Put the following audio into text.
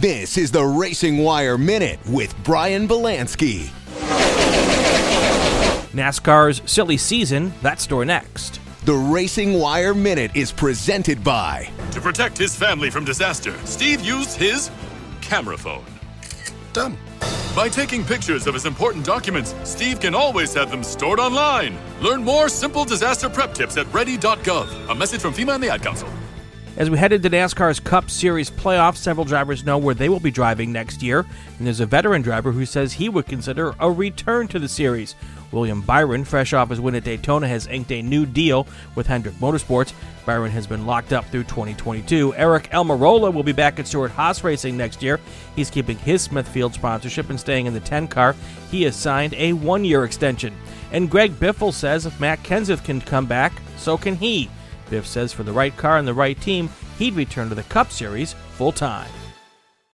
This is the Racing Wire Minute with Brian Belansky. NASCAR's silly season, that story next. The Racing Wire Minute is presented by. To protect his family from disaster, Steve used his camera phone. Done. By taking pictures of his important documents, Steve can always have them stored online. Learn more simple disaster prep tips at ready.gov. A message from FEMA and the Ad Council. As we head into NASCAR's Cup Series playoffs, several drivers know where they will be driving next year, and there's a veteran driver who says he would consider a return to the series. William Byron, fresh off his win at Daytona, has inked a new deal with Hendrick Motorsports. Byron has been locked up through 2022. Aric Almirola will be back at Stewart Haas Racing next year. He's keeping his Smithfield sponsorship and staying in the 10 car. He has signed a one year extension. And Greg Biffle says if Matt Kenseth can come back, so can he. Biff says for the right car and the right team, he'd return to the Cup Series full time.